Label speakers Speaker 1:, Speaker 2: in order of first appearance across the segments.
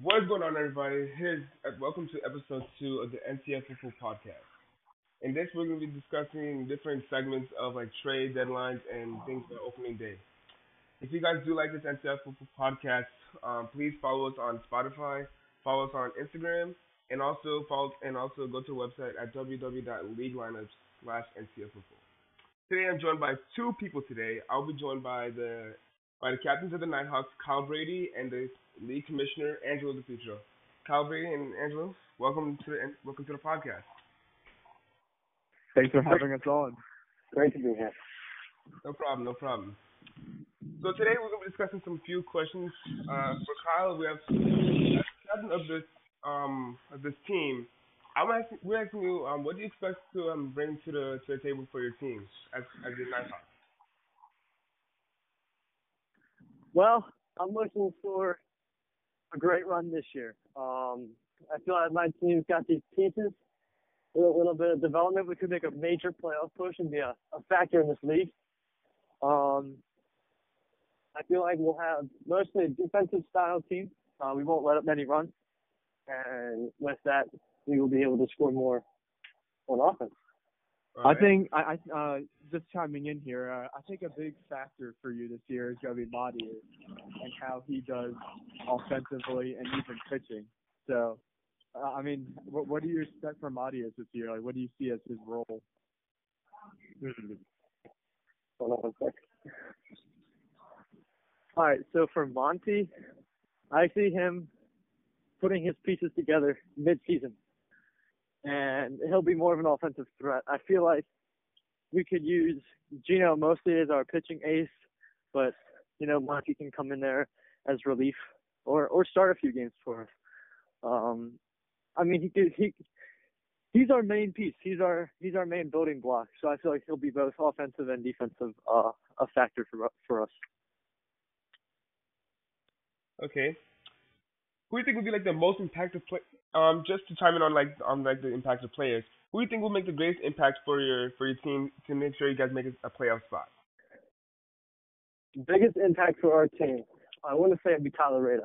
Speaker 1: What is going on, everybody? Here's uh, welcome to episode two of the NCF Football Podcast. In this, we're going to be discussing different segments of like trade deadlines and things for opening day. If you guys do like this NCF Football Podcast, um, please follow us on Spotify, follow us on Instagram, and also follow and also go to the website at www.leaguelineups slash NCF Football. Today, I'm joined by two people. Today, I'll be joined by the by the captains of the Nighthawks, Kyle Brady, and the league commissioner, Angelo DiPietro. Kyle Brady and Angelo, welcome to the welcome to the podcast.
Speaker 2: Thanks for having us on.
Speaker 3: Great to be here.
Speaker 1: No problem, no problem. So today we're going to be discussing some few questions. Uh, for Kyle, we have captain of this um of this team. I'm asking, we're asking you, um, what do you expect to um, bring to the to the table for your team as as your Nighthawks?
Speaker 3: Well, I'm looking for a great run this year. Um, I feel like my team's got these pieces, with a little bit of development. We could make a major playoff push and be a, a factor in this league. Um, I feel like we'll have mostly a defensive style team. Uh, we won't let up many runs, and with that, we will be able to score more on offense.
Speaker 2: I think I, I uh, just chiming in here. Uh, I think a big factor for you this year is going to be Matias and how he does offensively and even pitching. So, uh, I mean, what, what do you expect from Matias this year? Like, what do you see as his role?
Speaker 3: Hold on one sec. All right, so for Monty, I see him putting his pieces together mid-season, and he'll be more of an offensive threat. I feel like we could use Gino mostly as our pitching ace, but you know Monty can come in there as relief or or start a few games for us. Um, I mean he could he he's our main piece. He's our he's our main building block. So I feel like he'll be both offensive and defensive uh, a factor for for us.
Speaker 1: Okay. Who do you think would be like the most impactful play? Um, just to chime in on like on like the impact of players. Who do you think will make the greatest impact for your for your team to make sure you guys make a playoff spot?
Speaker 3: Biggest impact for our team, I want to say it'd be Rada.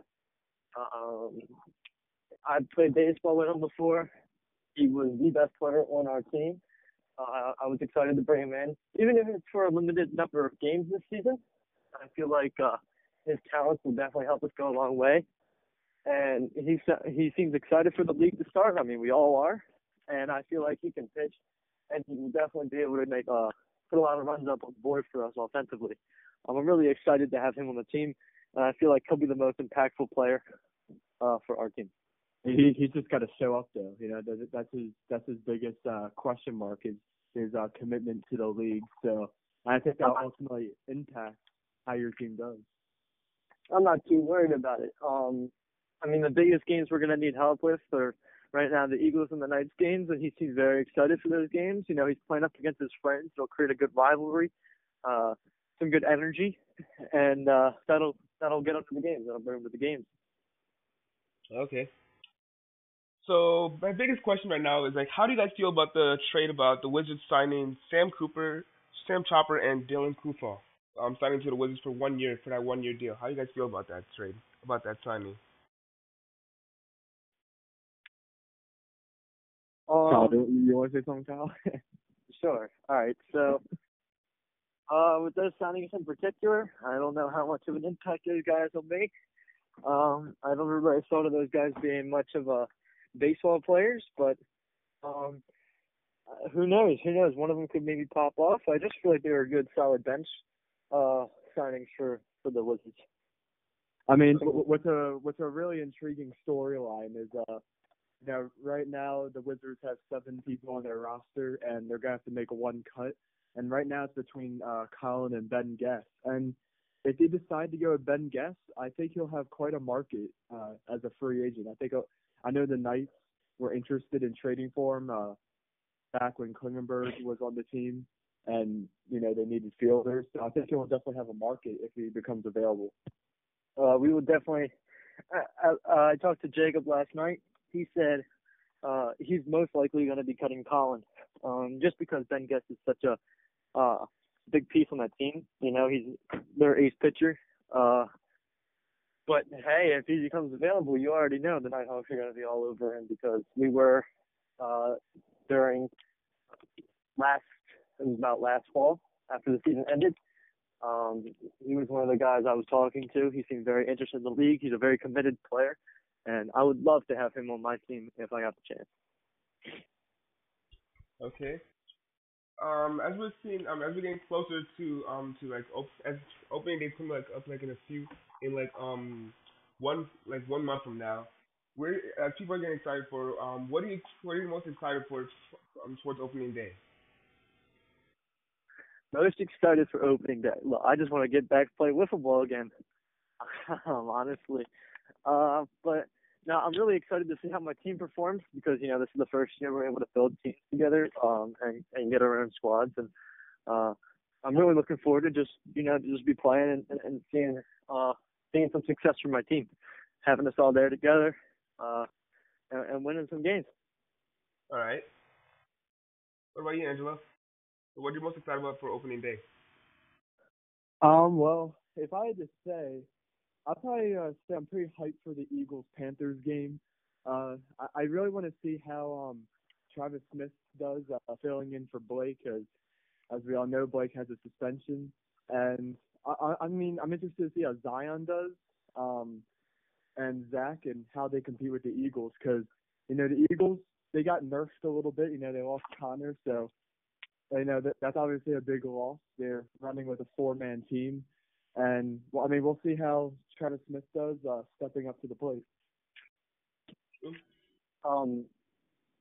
Speaker 3: Um, I played baseball with him before. He was the best player on our team. Uh, I was excited to bring him in, even if it's for a limited number of games this season. I feel like uh, his talents will definitely help us go a long way. And he he seems excited for the league to start. I mean, we all are and I feel like he can pitch, and he will definitely be able to make uh put a lot of runs up on the board for us offensively. Um, I'm really excited to have him on the team, and I feel like he'll be the most impactful player uh, for our team.
Speaker 2: He he's just got to show up though. You know that's his that's his biggest uh, question mark is his uh, commitment to the league. So I think that'll ultimately impact how your team does.
Speaker 3: I'm not too worried about it. Um, I mean the biggest games we're gonna need help with are right now the Eagles and the Knights games, and he seems very excited for those games. You know, he's playing up against his friends. It'll create a good rivalry, uh, some good energy, and uh, that'll that'll get him to the games. That'll bring him to the games.
Speaker 1: Okay. So my biggest question right now is like, how do you guys feel about the trade about the Wizards signing Sam Cooper, Sam Chopper, and Dylan Kufal? Um, signing to the Wizards for one year for that one year deal. How do you guys feel about that trade? About that signing?
Speaker 2: Kyle, um, you want to say something, Kyle?
Speaker 3: sure. All right. So, uh, with those signings in particular, I don't know how much of an impact those guys will make. Um, I don't really thought of those guys being much of a baseball players, but um, uh, who knows? Who knows? One of them could maybe pop off. I just feel like they were a good, solid bench uh, signings for for the Wizards.
Speaker 2: I mean, what's a what's a really intriguing storyline is uh now, right now, the Wizards have seven people on their roster, and they're gonna have to make a one cut. And right now, it's between uh, Colin and Ben Guess. And if they decide to go with Ben Guess, I think he'll have quite a market uh, as a free agent. I think uh, I know the Knights were interested in trading for him uh, back when Klingenberg was on the team, and you know they needed fielders. So I think he'll definitely have a market if he becomes available.
Speaker 3: Uh, we will definitely. I, I, I talked to Jacob last night he said uh, he's most likely going to be cutting Collins, um, just because Ben Guess is such a uh, big piece on that team. You know, he's their ace pitcher. Uh, But hey, if he becomes available, you already know the Nighthawks are going to be all over him because we were uh, during last it was about last fall after the season ended. Um, he was one of the guys I was talking to. He seemed very interested in the league. He's a very committed player, and I would love to have him on my team if I got the chance.
Speaker 1: Okay. Um, as we're seeing, um, as we're getting closer to um to like op- as opening day coming like up like in a few in like um one like one month from now, we're uh, people are getting excited for um what are you what are you most excited for um, towards opening day?
Speaker 3: Most excited for opening day. Look, I just want to get back to play wiffle ball again. um, honestly, uh, but now I'm really excited to see how my team performs because you know this is the first year we're able to build teams together um, and and get our own squads and uh, I'm really looking forward to just you know just be playing and, and, and seeing uh, seeing some success from my team, having us all there together uh, and, and winning some games.
Speaker 1: All right. What about you, Angelo? What are you most excited about for opening day?
Speaker 2: Um, well, if I had to say, I'll probably uh, say I'm pretty hyped for the Eagles Panthers game. Uh, I, I really want to see how um Travis Smith does uh, filling in for Blake, because as we all know, Blake has a suspension, and I, I, I mean I'm interested to see how Zion does, um, and Zach and how they compete with the Eagles, because you know the Eagles they got nerfed a little bit. You know they lost Connor, so you know that that's obviously a big loss. They're running with a four-man team, and well, I mean we'll see how Travis Smith does uh, stepping up to the plate.
Speaker 3: Um,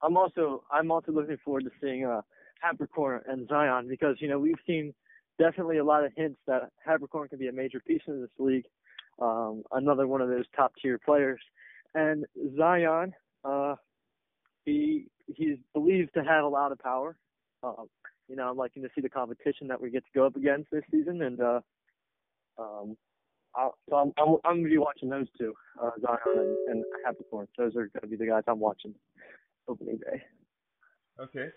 Speaker 3: I'm also I'm also looking forward to seeing uh Habercorn and Zion because you know we've seen definitely a lot of hints that Habercorn can be a major piece in this league. Um, another one of those top tier players, and Zion, uh, he he's believed to have a lot of power. Um, you know, I'm liking to see the competition that we get to go up against this season, and uh, um, I'll, so I'm, I'm I'm gonna be watching those two, uh, Zion and, and Habercorn. Those are gonna be the guys I'm watching opening day.
Speaker 1: Okay.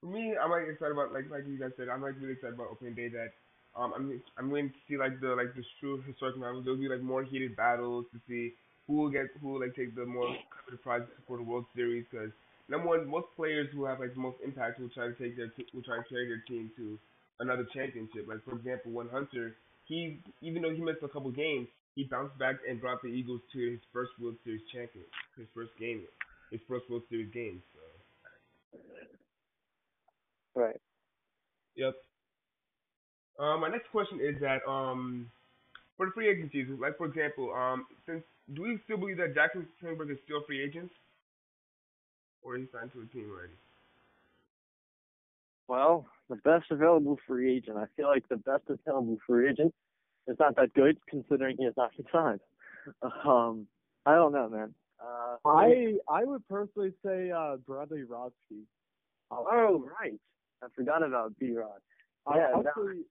Speaker 1: For me, I'm like excited about like like you guys said. I'm like really excited about opening day. That um I'm I'm going to see like the like the true historic battles. There'll be like more heated battles to see who will get who will like take the more coveted prizes for the World Series. Because number one, most players who have like the most impact will try to take their t- will try to carry their team to another championship. Like for example, when Hunter, he even though he missed a couple games, he bounced back and brought the Eagles to his first World Series champion, his first game, his first World Series game. So.
Speaker 3: Right.
Speaker 1: Yep. Um, my next question is that um, for the free agencies, like for example, um, since do we still believe that Jackson Klingenberg is still a free agent, or is he signed to a team already?
Speaker 3: Well, the best available free agent. I feel like the best available free agent is not that good considering he has not signed. Um, I don't know, man. Uh,
Speaker 2: I I would personally say uh, Bradley Rodsky.
Speaker 3: oh right, I forgot about B Rod.
Speaker 2: I,
Speaker 3: Yeah,
Speaker 2: I would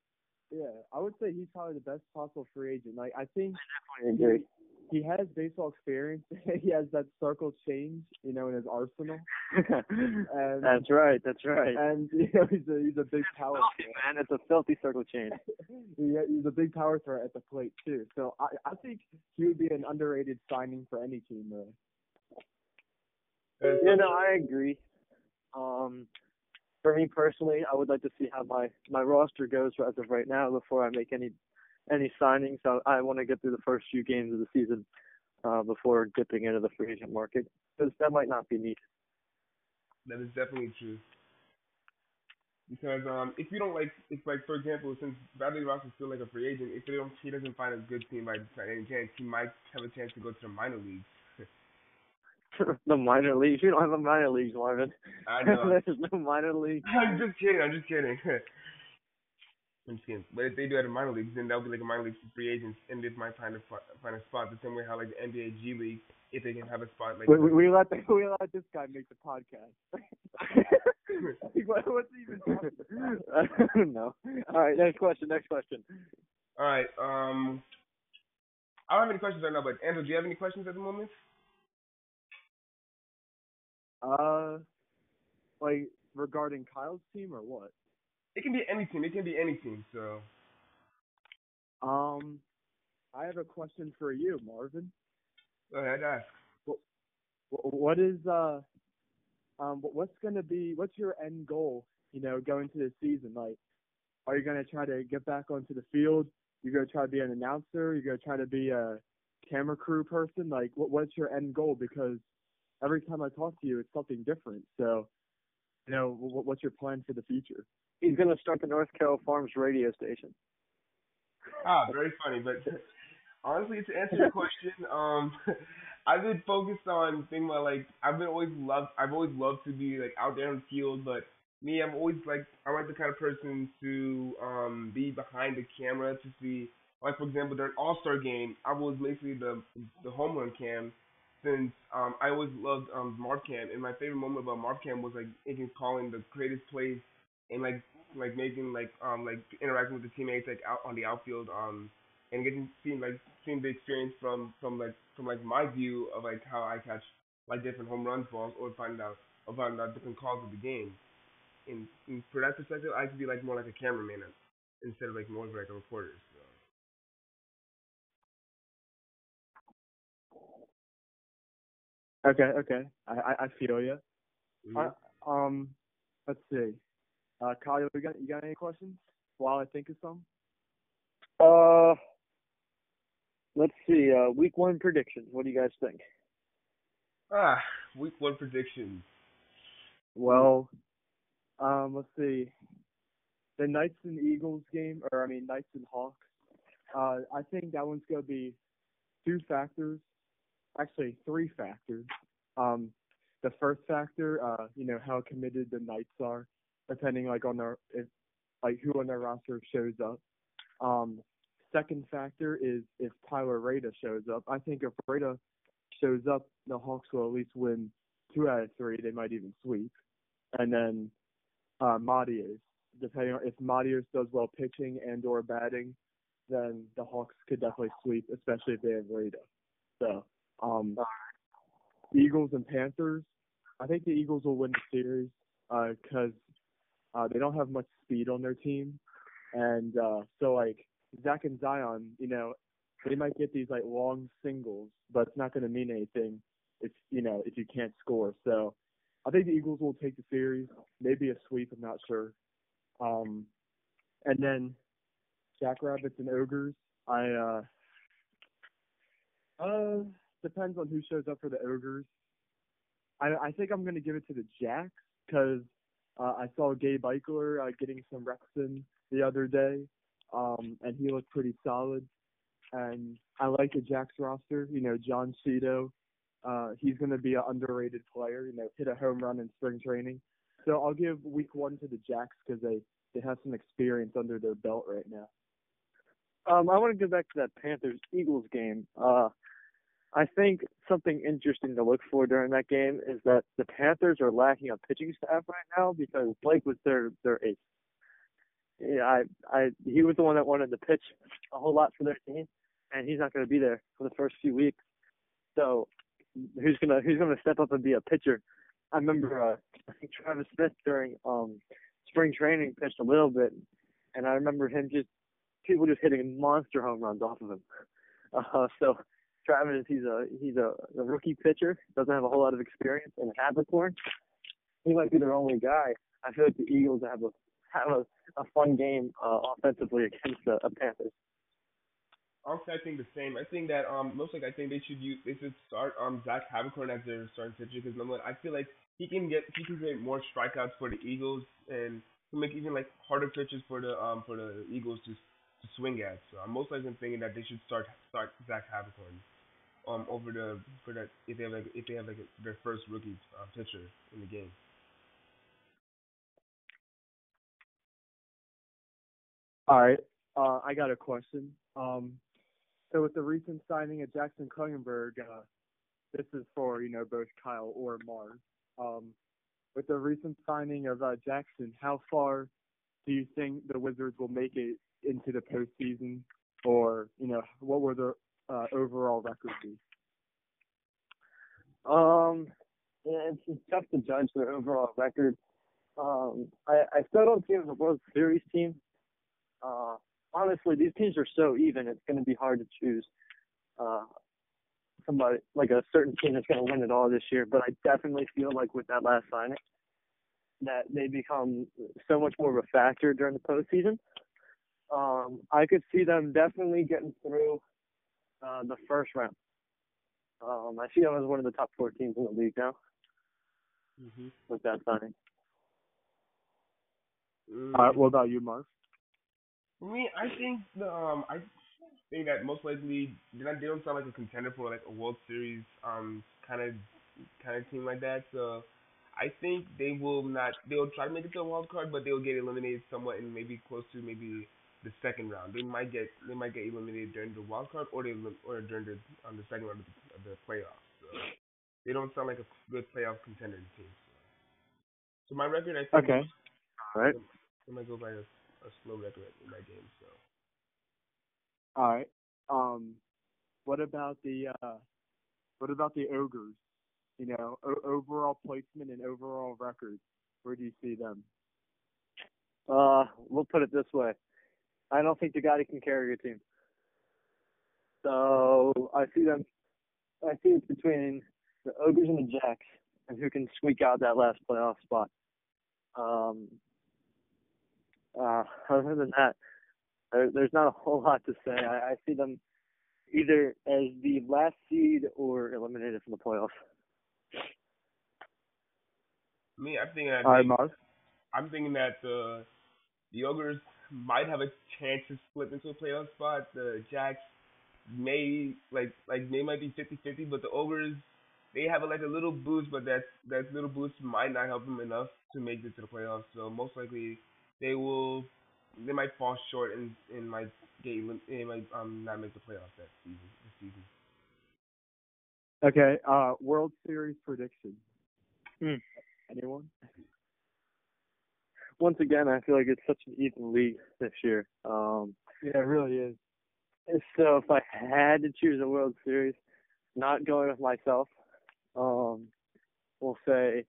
Speaker 2: yeah, I would say he's probably the best possible free agent. Like I think
Speaker 3: I agree.
Speaker 2: He has baseball experience. he has that circle change, you know, in his arsenal, and
Speaker 3: that's right. That's right.
Speaker 2: and you know he's a he's a big power.
Speaker 3: Filthy, man. It's a filthy circle change.
Speaker 2: he, he's a big power threat at the plate too. So I I think he would be an underrated signing for any team really.
Speaker 1: Uh,
Speaker 3: Yeah, no, I agree. Um, for me personally, I would like to see how my my roster goes as of right now before I make any any signings. So I want to get through the first few games of the season uh, before dipping into the free agent market because that might not be needed.
Speaker 1: That is definitely true. Because um, if you don't like, if like for example, since Bradley Ross is still like a free agent, if they don't, he doesn't find a good team by any chance, he might have a chance to go to the minor leagues.
Speaker 3: the minor leagues. You don't have a minor leagues, Marvin.
Speaker 1: I know.
Speaker 3: There's no minor league.
Speaker 1: I'm just kidding. I'm just kidding. I'm just kidding. But if they do it in minor leagues, then that'll be like a minor league for free agents, and they might find a find a spot the same way how like the NBA G League, if they can have a spot like.
Speaker 2: We, we, we let the, we let this guy make the podcast. what, what's he even talking about?
Speaker 3: I don't know. All right, next question. Next question.
Speaker 1: All right. Um, I don't have any questions right now, but Andrew, do you have any questions at the moment?
Speaker 2: Uh, like regarding Kyle's team or what?
Speaker 1: It can be any team. It can be any team. So
Speaker 2: Um, I have a question for you, Marvin.
Speaker 1: Go ahead, ask.
Speaker 2: What is uh um what's gonna be what's your end goal? You know, going to the season. Like, are you gonna try to get back onto the field? You're gonna try to be an announcer. You're gonna try to be a camera crew person. Like, what what's your end goal? Because every time I talk to you, it's something different. So, you know, what, what's your plan for the future?
Speaker 3: He's gonna start the North Carroll Farms radio station.
Speaker 1: Ah, very funny. But honestly, to answer your question, um, I've been focused on thinking about like I've been always loved. I've always loved to be like out there in the field, but me, I'm always like I'm like the kind of person to um be behind the camera to see. Like for example, during All Star game, I was basically the the home run cam since um I always loved um Marv Cam, and my favorite moment about Marv Cam was like making calling the greatest plays and like like making like um like interacting with the teammates like out on the outfield um and getting seeing like seeing the experience from from like from like my view of like how I catch like different home runs balls or find out or find out different calls of the game. In, in for that perspective, I could be like more like a cameraman instead of like more of like a reporter.
Speaker 2: So. Okay, okay, I I, I feel you.
Speaker 1: Mm-hmm.
Speaker 2: Uh, um, let's see. Uh, Kyle, you got you got any questions while I think of some?
Speaker 3: Uh, let's see. Uh, week one predictions. What do you guys think?
Speaker 1: Ah, week one predictions.
Speaker 2: Well, um, let's see. The Knights and Eagles game, or I mean Knights and Hawks. Uh, I think that one's gonna be two factors, actually three factors. Um, the first factor, uh, you know, how committed the Knights are, depending like on their if like who on their roster shows up. Um, second factor is if Tyler Rada shows up. I think if Rada shows up, the Hawks will at least win two out of three. They might even sweep. And then uh, Matias, depending on if Matias does well pitching and or batting, then the Hawks could definitely sweep, especially if they have Rada. So, um, Eagles and Panthers. I think the Eagles will win the series because uh, they don't have much speed on their team, and uh, so like Zach and Zion, you know, they might get these like long singles, but it's not going to mean anything if you know if you can't score. So I think the Eagles will take the series, maybe a sweep. I'm not sure. Um, and then Jackrabbits and Ogres. I uh, uh depends on who shows up for the Ogres. I I think I'm gonna give it to the Jacks because uh, I saw Gabe Eichler uh, getting some reps in the other day, um, and he looked pretty solid. And I like the Jacks roster. You know, John Cito, uh, he's going to be an underrated player. You know, hit a home run in spring training. So I'll give Week One to the Jacks because they they have some experience under their belt right now.
Speaker 3: Um, I want to go back to that Panthers Eagles game. Uh, I think something interesting to look for during that game is that the Panthers are lacking a pitching staff right now because Blake was their their ace. Yeah, I I he was the one that wanted to pitch a whole lot for their team, and he's not going to be there for the first few weeks. So who's gonna who's gonna step up and be a pitcher? I remember uh, I think Travis Smith during um spring training pitched a little bit, and I remember him just people just hitting monster home runs off of him. Uh, so Travis, he's a he's a, a rookie pitcher, doesn't have a whole lot of experience in Habercorn. He might be their only guy. I feel like the Eagles have a have a, a fun game uh, offensively against the uh, Panthers.
Speaker 1: Honestly, I think the same. I think that um most like I think they should use they should start um Zach Havicorn as their starting pitcher because number one, I feel like he can get he can get more strikeouts for the Eagles and to make even like harder pitches for the um for the Eagles to swing at. So I'm most likely thinking that they should start start Zach Havicorn um over the for that if they have like if they have like a, their first rookie uh, pitcher in the game.
Speaker 2: All right, uh, I got a question. Um, so with the recent signing of Jackson Klingenberg, uh, this is for you know both Kyle or Mars. Um, with the recent signing of uh, Jackson, how far do you think the Wizards will make it into the postseason, or you know what were the uh, overall record be?
Speaker 3: Um, yeah, it's, it's tough to judge their overall record. Um, I, I still don't see them as a World Series team. Uh, honestly, these teams are so even. It's going to be hard to choose uh, somebody like a certain team that's going to win it all this year. But I definitely feel like with that last signing, that they become so much more of a factor during the postseason. Um, I could see them definitely getting through uh, the first round. Um, I see them as one of the top four teams in the league now
Speaker 1: Mm-hmm.
Speaker 3: with that signing.
Speaker 1: Mm.
Speaker 2: Uh, what about you, Mark?
Speaker 1: For me, I think the um I think that most likely they don't they don't sound like a contender for like a World Series um kind of kind of team like that. So I think they will not. They'll try to make it to a wild card, but they'll get eliminated somewhat in maybe close to maybe the second round. They might get they might get eliminated during the wild card or they or during the on the second round of the, of the playoffs. So they don't sound like a good playoff contender team. So, so my record, I think,
Speaker 2: Okay. All right.
Speaker 1: I might go by a, a slow record in my game. So.
Speaker 2: All right. Um, what about the uh, what about the ogres? You know, o- overall placement and overall record. Where do you see them?
Speaker 3: Uh, we'll put it this way. I don't think Diagati can carry your team. So I see them. I see it's between the Ogres and the Jacks, and who can squeak out that last playoff spot. Um, uh, other than that, there, there's not a whole lot to say. I, I see them either as the last seed or eliminated from the playoffs.
Speaker 1: Me, I'm thinking that
Speaker 2: All right,
Speaker 1: they-
Speaker 2: Mark.
Speaker 1: I'm thinking that the the Ogres might have a chance to slip into a playoff spot. The Jacks may like like they might be 50-50, but the Ogres they have like a little boost, but that that little boost might not help them enough to make it to the playoffs. So most likely they will they might fall short and and might get elim- they might um not make the playoffs that season this season.
Speaker 2: Okay. Uh, World Series prediction.
Speaker 3: Hmm.
Speaker 2: Anyone?
Speaker 3: Once again, I feel like it's such an even league this year. Um,
Speaker 2: Yeah, it really is.
Speaker 3: So if I had to choose a World Series, not going with myself, um, we'll say,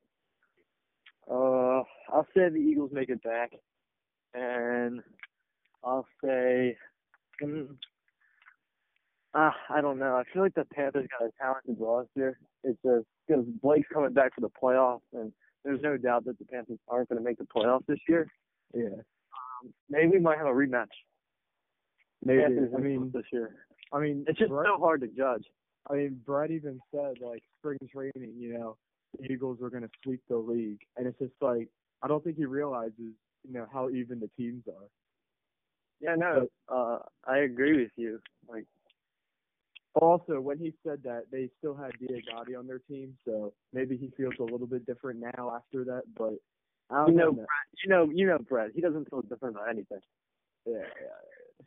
Speaker 3: uh, I'll say the Eagles make it back, and I'll say, mm, ah, I don't know. I feel like the Panthers got a talented roster. It's just because Blake's coming back for the playoffs, and there's no doubt that the Panthers aren't going to make the playoffs this year.
Speaker 2: Yeah.
Speaker 3: Um, maybe we might have a rematch.
Speaker 2: Maybe.
Speaker 3: Panthers
Speaker 2: I mean,
Speaker 3: this year.
Speaker 2: I mean,
Speaker 3: It's just
Speaker 2: Brett,
Speaker 3: so hard to judge.
Speaker 2: I mean, Brett even said like spring training. You know, the Eagles were going to sweep the league, and it's just like I don't think he realizes, you know, how even the teams are.
Speaker 3: Yeah, no, uh, I agree with you. Like,
Speaker 2: Also, when he said that, they still had Diagati on their team, so maybe he feels a little bit different now after that. But I
Speaker 3: you
Speaker 2: don't
Speaker 3: know,
Speaker 2: know.
Speaker 3: Brett, you know, you know, Brett. He doesn't feel different about anything.
Speaker 2: Yeah, yeah.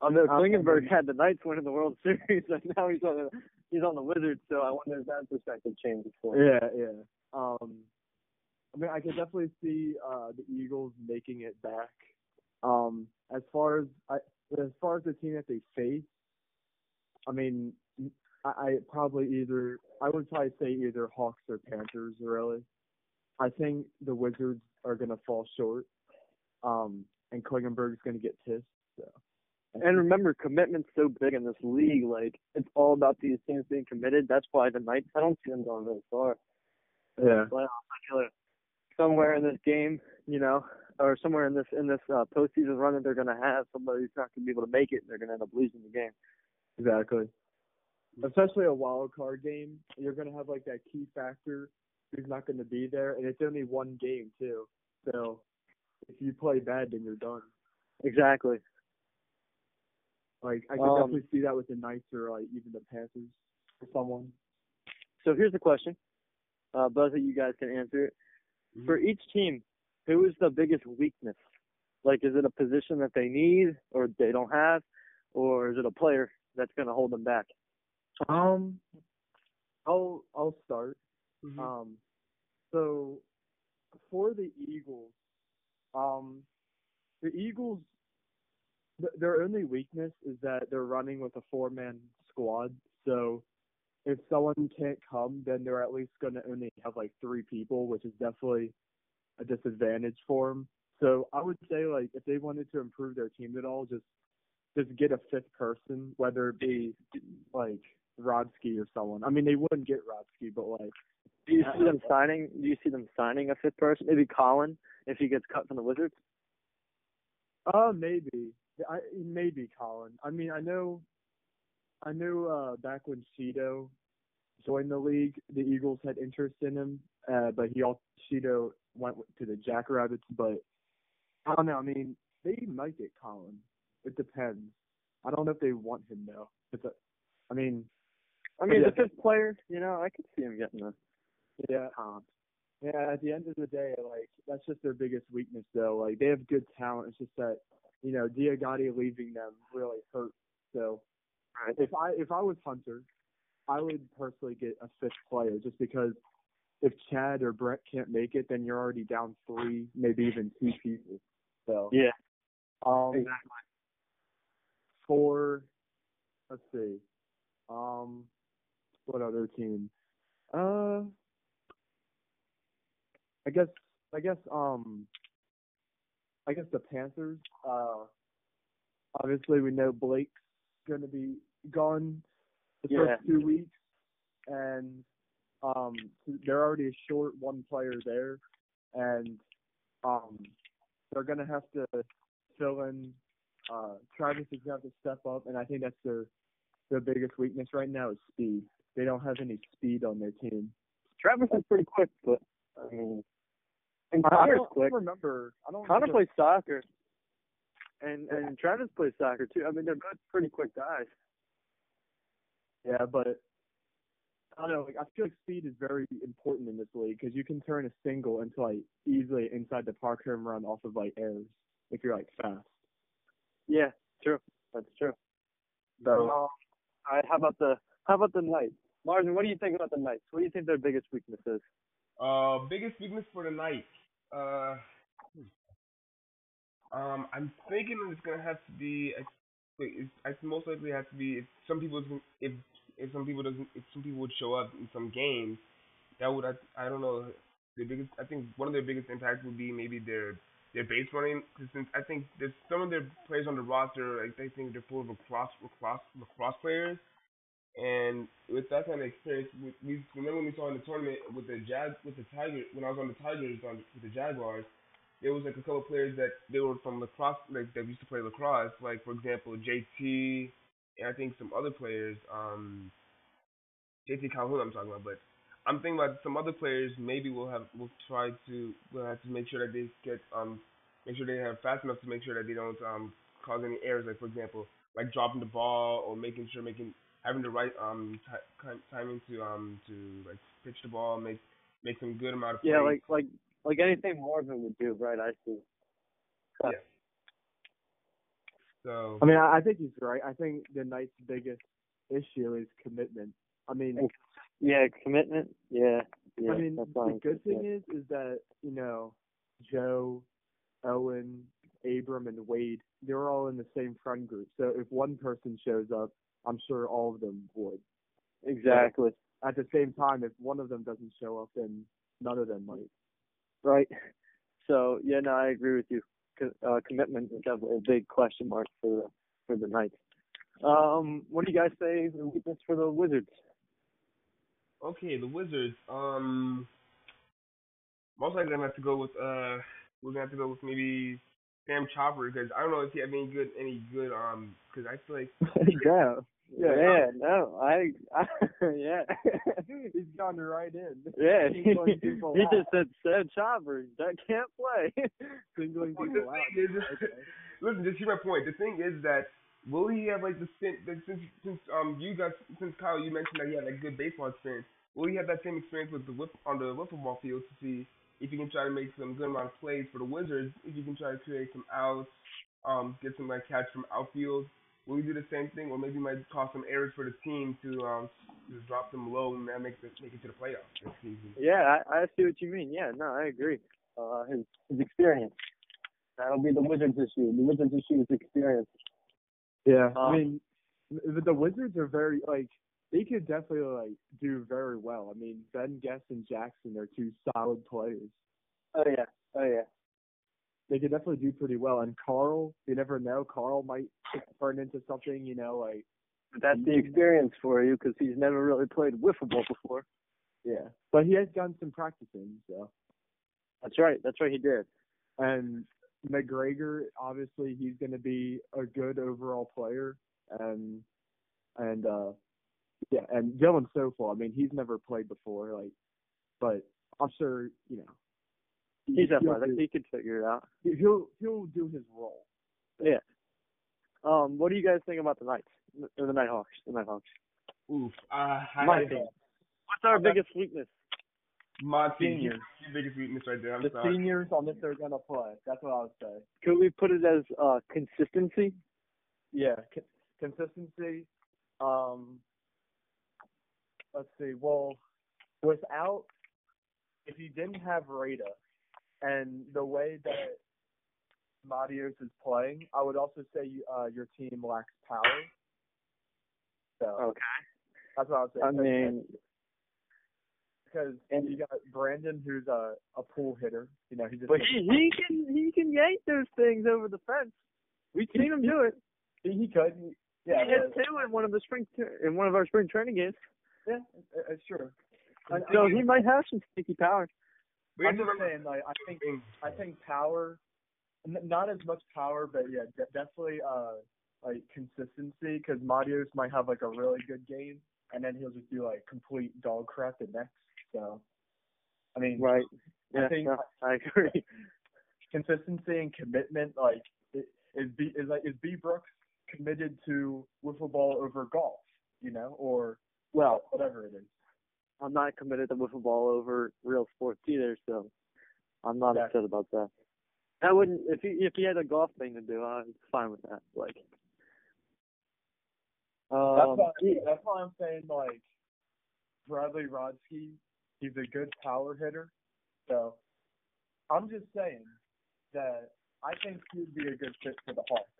Speaker 3: Although Klingenberg had the Knights winning the World Series, and now he's on the he's on the Wizards. So I wonder if that perspective changes for him.
Speaker 2: Yeah, yeah. Um, I mean, I can definitely see uh the Eagles making it back. Um, as far as I, as far as the team that they face, I mean, I, I probably either I would probably say either Hawks or Panthers. Really, I think the Wizards are gonna fall short. Um, and Klingenberg's gonna get pissed. So.
Speaker 3: And remember, commitment's so big in this league. Like, it's all about these teams being committed. That's why the Knights. I don't see them going very far.
Speaker 2: yeah,
Speaker 3: playoffs. I feel like somewhere in this game, you know, or somewhere in this in this uh, postseason run that they're going to have, somebody's not going to be able to make it, and they're going to end up losing the game.
Speaker 2: Exactly. Especially a wild card game, you're gonna have like that key factor who's not gonna be there, and it's only one game too. So if you play bad, then you're done.
Speaker 3: Exactly.
Speaker 2: Like I can
Speaker 3: Um,
Speaker 2: definitely see that with the Knights or like even the Panthers or someone.
Speaker 3: So here's the question. Uh, both of you guys can answer it. For each team, who is the biggest weakness? Like, is it a position that they need or they don't have, or is it a player that's going to hold them back?
Speaker 2: Um, I'll I'll start.
Speaker 1: Mhm.
Speaker 2: Um, so for the Eagles, um, the Eagles, th- their only weakness is that they're running with a four-man squad. So if someone can't come, then they're at least going to only have like three people, which is definitely a disadvantage for them. So I would say like if they wanted to improve their team at all, just just get a fifth person, whether it be like Rodsky or someone. I mean, they wouldn't get Rodsky, but like
Speaker 3: Do you see them signing? Do you see them signing a fifth person? Maybe Colin if he gets cut from the Wizards.
Speaker 2: Uh, maybe. I maybe Colin. I mean, I know, I knew uh back when Cheeto joined the league, the Eagles had interest in him, uh, but he also Cheeto went to the Jackrabbits. But I don't know. I mean, they might get Colin. It depends. I don't know if they want him though. It's a, I mean,
Speaker 3: I mean,
Speaker 2: Yeah.
Speaker 3: the fifth player, you know, I could see him getting a
Speaker 2: yeah,
Speaker 3: comp.
Speaker 2: yeah. At the end of the day, like that's just their biggest weakness, though. Like they have good talent. It's just that you know Diagati leaving them really hurt. So
Speaker 3: Right.
Speaker 2: if I if I was Hunter, I would personally get a fifth player just because if Chad or Brett can't make it, then you're already down three, maybe even two people. So
Speaker 3: Yeah.
Speaker 2: um,
Speaker 3: Exactly.
Speaker 2: For let's see, um, what other team? Uh, I guess I guess um, I guess the Panthers. Uh, obviously we know Blake's gonna be gone the
Speaker 3: Yeah.
Speaker 2: first two weeks, and um, they're already a short one player there, and um, they're gonna have to fill in. Uh, Travis is gonna have to step up, and I think that's their their biggest weakness right now is speed. They don't have any speed on their team.
Speaker 3: Travis is pretty quick, but I mean, and
Speaker 2: I
Speaker 3: Connor's
Speaker 2: I
Speaker 3: quick.
Speaker 2: remember. I don't.
Speaker 3: Connor
Speaker 2: remember-
Speaker 3: plays soccer, and and Travis plays soccer too. I mean, they're both pretty quick guys.
Speaker 2: Yeah, but I don't know. Like, I feel like speed is very important in this league because you can turn a single into like easily inside the park home run off of like airs if you're like fast.
Speaker 3: Yeah, true. That's true.
Speaker 2: So
Speaker 3: Um, all right, how about the how about the Knights? Marvin, what do you think about the Knights? What do you think their biggest weakness is?
Speaker 1: Uh, biggest weakness for the Knights. Uh, um, I'm thinking it's gonna have to be. I, wait, it's, I most likely have to be if some people if if some people doesn't if some people would show up in some games, that would I, I don't know the biggest. I think one of their biggest impacts would be maybe their their base running. since I think there's some of their players on the roster, like they think they're full of lacrosse lacrosse lacrosse players. And with that kind of experience, we, we remember when we saw in the tournament with the Jag with the Tiger when I was on the Tigers on with the Jaguars, there was like a couple players that they were from lacrosse like that used to play lacrosse, like for example JT and I think some other players, um JT Calhoun I'm talking about, but I'm thinking about some other players maybe we'll have we'll try to we'll have to make sure that they get um make sure they have fast enough to make sure that they don't um cause any errors like for example like dropping the ball or making sure making having the right um ti- ki- timing to um to like pitch the ball, make make some good amount of plays.
Speaker 3: Yeah, like like like anything Marvin would do, right? I see. Yeah.
Speaker 1: so.
Speaker 2: I mean, I, I think he's right. I think the Knights' biggest issue is commitment. I mean,
Speaker 3: Yeah, commitment. Yeah, yeah.
Speaker 2: I mean, the good thing is, is that you know, Joe, Owen, Abram, and Wade, they're all in the same friend group. So if one person shows up, I'm sure all of them would.
Speaker 3: exactly
Speaker 2: At the same time, if one of them doesn't show up, then none of them might.
Speaker 3: right. So yeah, no, I agree with you. Uh, commitment is definitely a big question mark for the for the Knights. Um, what do you guys say the weakness for the Wizards?
Speaker 1: Okay, the Wizards. Um, most likely I'm gonna have to go with uh, we're gonna have to go with maybe Sam Chopper because I don't know if he have any good any good um because I feel like
Speaker 2: yeah. Yeah.
Speaker 3: yeah no, I, I yeah.
Speaker 2: He's gone right in.
Speaker 3: Yeah,
Speaker 2: Singling people
Speaker 3: he
Speaker 2: out.
Speaker 3: just said Sam Chopper that can't play.
Speaker 2: Singling
Speaker 1: Well,
Speaker 2: people
Speaker 1: the
Speaker 2: out.
Speaker 1: is, just- listen, just hear my point. The thing is that will he have like the stint that since since um you guys since Kyle you mentioned that he had like good baseball experience. Will he have that same experience with the whip on the wiffle ball field to see if he can try to make some good amount of plays for the Wizards? If you can try to create some outs, um, get some like catch from outfield. Will he do the same thing, or maybe he might cause some errors for the team to um just drop them low and then make it make it to the playoffs this season?
Speaker 3: Yeah, I, I see what you mean. Yeah, no, I agree. Uh, his his experience. That'll be the Wizards issue. The Wizards issue is experience.
Speaker 2: Yeah,
Speaker 3: Um,
Speaker 2: I mean, the, the Wizards are very like they could definitely like do very well. I mean, Ben Guest and Jackson are two solid players.
Speaker 3: Oh yeah, oh yeah.
Speaker 2: they could definitely do pretty well. And Carl, you never know, Carl might turn into something, you know, like
Speaker 3: That's the experience for you because he's never really played wiffle ball before.
Speaker 2: yeah. But he has done some practicing, so.
Speaker 3: That's right. That's right. He did.
Speaker 2: And McGregor, obviously, he's going to be a good overall player, and and uh, yeah, and Dylan Sofal. I mean, he's never played before, like, but I'm sure you know.
Speaker 3: He's
Speaker 2: he'll
Speaker 3: athletic.
Speaker 2: do-
Speaker 3: He can figure it out.
Speaker 2: He'll he'll do his role.
Speaker 3: Yeah. Um, what do you guys think about the Knights? Or the Nighthawks? The Nighthawks.
Speaker 1: Oof. Uh, I,
Speaker 3: My. What's our
Speaker 1: Okay.
Speaker 3: biggest weakness?
Speaker 1: My team.
Speaker 2: Seniors.
Speaker 1: Biggest weakness right there. I'm
Speaker 2: The
Speaker 1: sorry.
Speaker 2: seniors on this are going to play. That's what I would say.
Speaker 3: Could we put it as uh, consistency?
Speaker 2: Yeah, c- consistency. Um, let's see. Well, without if you didn't have Rada and the way that Matios is playing, I would also say you, uh, your team lacks power. So
Speaker 3: Okay.
Speaker 2: that's what I was saying.
Speaker 3: I mean,
Speaker 2: because you got Brandon, who's a a pool hitter. You know, he just
Speaker 3: but he he can he can yank those things over the fence. We've seen him do it.
Speaker 2: he, he could. He, yeah,
Speaker 3: he hit two in one of the spring in one of our spring training games.
Speaker 2: yeah, it- it's true. I-
Speaker 3: So he might have some sneaky power.
Speaker 1: We
Speaker 2: I'm just
Speaker 1: remember
Speaker 2: saying, like, I think.
Speaker 1: Mm.
Speaker 2: I think power, not as much power, but yeah, de- definitely uh like consistency. Because Matios might have like a really good game, and then he'll just do like complete dog crap the next. So, I mean,
Speaker 3: Right.
Speaker 2: I
Speaker 3: Yeah,
Speaker 2: think-
Speaker 3: no, I agree.
Speaker 2: consistency and commitment. Like, is B is like is B Brooks committed to wiffle ball over golf? You know, or
Speaker 3: Well,
Speaker 2: whatever it is.
Speaker 3: I'm not committed to wiffle ball over real sports either, so I'm not
Speaker 2: Yeah.
Speaker 3: upset about that. I wouldn't if he if he had a golf thing to do, I'm fine with that. Like,
Speaker 2: That's
Speaker 3: um,
Speaker 2: why, that's why I'm saying like Bradley Rodsky, he's a good power hitter. So I'm just saying that I think he'd be a good fit for the Hawks.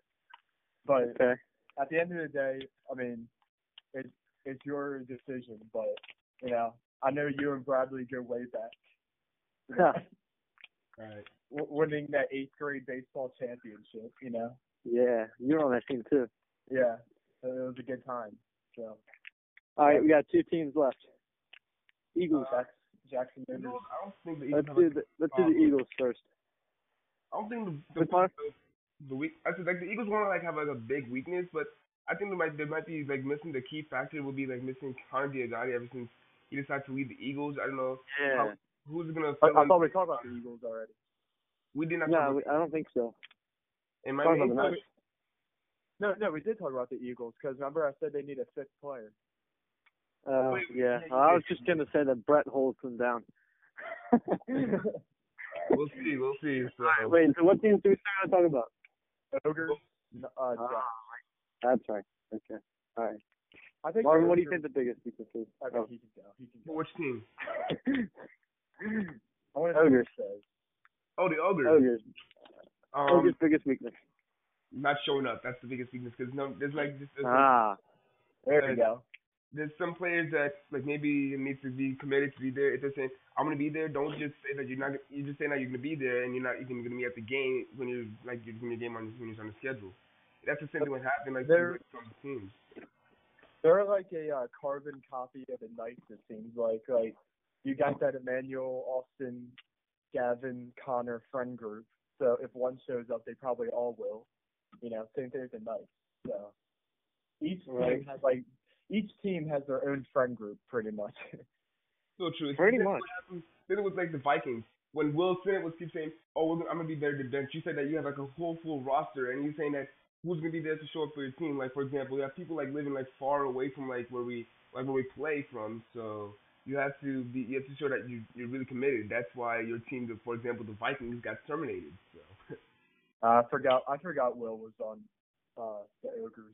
Speaker 2: But
Speaker 3: okay.
Speaker 2: at the end of the day, I mean, it's it's your decision. But you know, I know you and Bradley go way back.
Speaker 1: Right.
Speaker 2: W- winning that eighth grade baseball championship. You know,
Speaker 3: yeah, you're on that team too.
Speaker 2: yeah, so it was a good time. So
Speaker 3: All right, we got two teams left. Eagles.
Speaker 2: Uh, Jackson, Jackson
Speaker 1: Eagles, I don't think the Eagles
Speaker 3: Let's do the let's do the Eagles first.
Speaker 1: I don't think the the, the, the weak. I said like the Eagles want to like have like a big weakness, but I think they might they might be like missing the key factor will be like missing Connor Diagati ever since he decided to leave the Eagles. I don't know
Speaker 3: Yeah.
Speaker 1: who's gonna.
Speaker 2: I, I thought we talked about the Eagles already.
Speaker 1: we did not.
Speaker 3: No, we- I don't think so.
Speaker 1: about, in my
Speaker 3: talking the
Speaker 1: point-
Speaker 2: No, no, we did talk about the Eagles because remember I said they need a fifth player.
Speaker 3: Uh, yeah,
Speaker 1: yeah,
Speaker 3: I was just gonna say that Brett holds them down.
Speaker 1: We'll see. We'll see. So
Speaker 3: Wait, so what teams do we start to talk about?
Speaker 2: Ogres. n- Uh,
Speaker 3: Ah,
Speaker 2: Jack.
Speaker 3: That's right. Okay. All right.
Speaker 2: I think.
Speaker 3: Marvin, what do you think the biggest weakness is?
Speaker 2: I think he can go. He can go.
Speaker 1: which team?
Speaker 2: I want to
Speaker 3: Ogres.
Speaker 2: says.
Speaker 1: Oh, the Ogres.
Speaker 3: Ogres.
Speaker 1: Um,
Speaker 3: Ogres' biggest weakness.
Speaker 1: not showing up. That's the biggest weakness because no, there's like just, there's,
Speaker 3: Ah.
Speaker 2: There we go.
Speaker 1: There's some players that like maybe need to be committed to be there. If they're saying I'm gonna be there, don't just say that you're not. You're just say that you're gonna be there and you're not even gonna be at the game when you're like you're doing your game on when you're on the schedule. That's the same thing what happened like with some teams.
Speaker 2: They're like a uh, carbon copy of the Knights. It seems like like you got that Emmanuel, Austin, Gavin, Connor friend group. So if one shows up, they probably all will. You know, same thing with the Knights. So each
Speaker 3: Right.
Speaker 2: team has like each team has their own friend group pretty much.
Speaker 1: So true. It's
Speaker 3: Pretty
Speaker 1: that's
Speaker 3: much.
Speaker 1: What happened. Then it was like the Vikings when Will Smith was keep saying, "Oh, I'm gonna be there to bench." You said that you have like a whole full roster, and you're saying that who's gonna be there to show up for your team. Like for example, you have people like living like far away from like where we like where we play from, so you have to be you have to show that you you're really committed. That's why your team, for example, the Vikings got terminated. So
Speaker 2: Uh, I forgot. I forgot Will was on uh, the Ogres.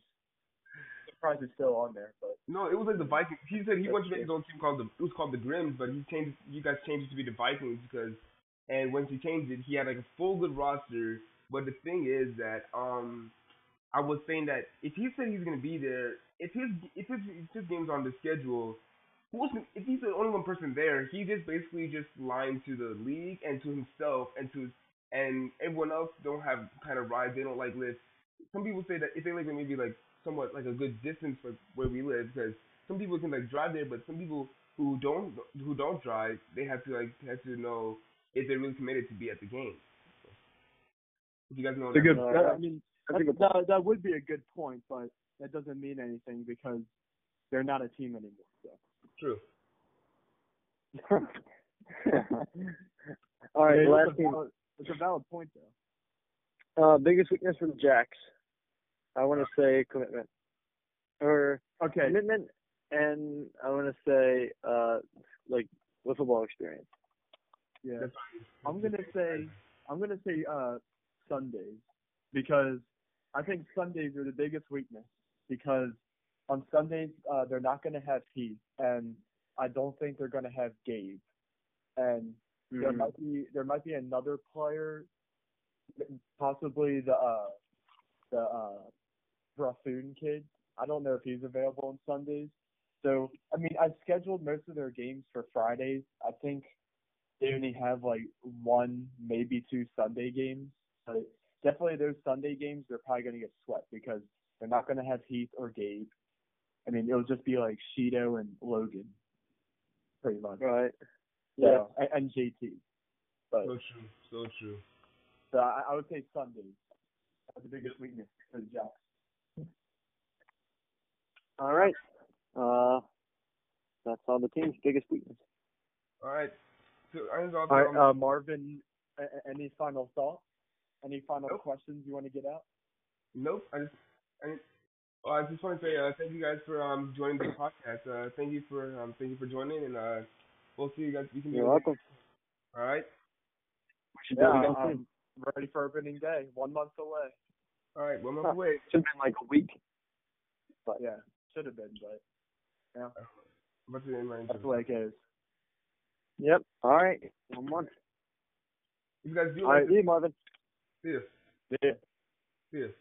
Speaker 2: Surprised he's still on there, but
Speaker 1: no, it was like the Vikings. He said he wanted to make his own team called the it was called the Grims, but he changed you guys changed it to be the Vikings because and once he changed it, he had like a full good roster. But the thing is that um I was saying that if he said he's gonna be there, if his if his if his game's on the schedule, who's if he's the only one person there, he just basically just lying to the league and to himself and to and everyone else don't have kind of rides. They don't like live. Some people say that if they live in maybe like somewhat like a good distance from where we live, because some people can like drive there, but some people who don't who don't drive, they have to like have to know if they're really committed to be at the game. If you guys know
Speaker 2: It's a good.
Speaker 3: Uh,
Speaker 2: that- I mean,
Speaker 3: that's a good
Speaker 2: that, that would be a good point, but that doesn't mean anything because they're not a team anymore. So.
Speaker 1: True.
Speaker 3: All right,
Speaker 2: Yeah,
Speaker 3: last
Speaker 2: it's, a
Speaker 3: team.
Speaker 2: valid, it's a valid point though.
Speaker 3: Uh, biggest weakness for the Jacks. I want to say commitment, or
Speaker 2: Okay.
Speaker 3: commitment, and I want to say uh, like with football experience.
Speaker 2: Yeah. I'm gonna say I'm gonna say uh Sundays because I think Sundays are the biggest weakness because on Sundays uh they're not gonna have Heath and I don't think they're gonna have Gabe and there
Speaker 3: Mhm.
Speaker 2: might be there might be another player possibly the uh the uh Buffoon kid. I don't know if he's available on Sundays. So I mean I've scheduled most of their games for Fridays. I think they only have like one, maybe two Sunday games. But definitely those Sunday games, they're probably gonna get swept because they're not gonna have Heath or Gabe. I mean, it'll just be like Sheeto and Logan, pretty much.
Speaker 3: Right.
Speaker 2: Yeah, and, and JT. But
Speaker 1: So true. So true.
Speaker 2: so I, I would say Sundays. That's the biggest weakness for the Jacks.
Speaker 3: All right. Uh, that's all the team's biggest weakness.
Speaker 1: All right. So I think
Speaker 2: All right, uh, Marvin. A- a- any final thoughts? Any final
Speaker 1: Nope.
Speaker 2: questions you want to get out?
Speaker 1: Nope. I just, I, well, I just want to say uh, thank you guys for um joining the podcast. Uh, thank you for um thank you for joining, and uh, we'll see you guys. We can do
Speaker 3: You're
Speaker 1: it
Speaker 3: welcome.
Speaker 1: All right.
Speaker 3: We should
Speaker 2: Yeah,
Speaker 3: do
Speaker 2: I'm ready for opening day. One month away.
Speaker 1: All right. One month
Speaker 3: Huh.
Speaker 1: away.
Speaker 3: Should have been like a week.
Speaker 2: But yeah, should have been, but
Speaker 1: about to end my
Speaker 2: that's the way it goes.
Speaker 3: Yep. All right. One month.
Speaker 1: You guys do
Speaker 3: All right.
Speaker 1: like
Speaker 3: See
Speaker 1: this,
Speaker 3: you, Marvin.
Speaker 1: see us.
Speaker 2: Yeah.
Speaker 1: See us.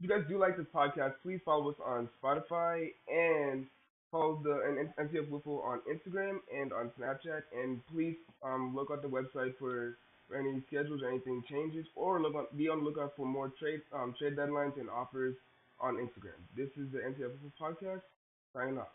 Speaker 1: If you guys do like this podcast, please follow us on Spotify and follow the and MCF Wiffle on Instagram and on Snapchat. And please um, look at the website for, for any schedules or anything changes, or look on, be on the lookout for more trade um, trade deadlines and offers on Instagram. This is the MCF podcast. Signing off.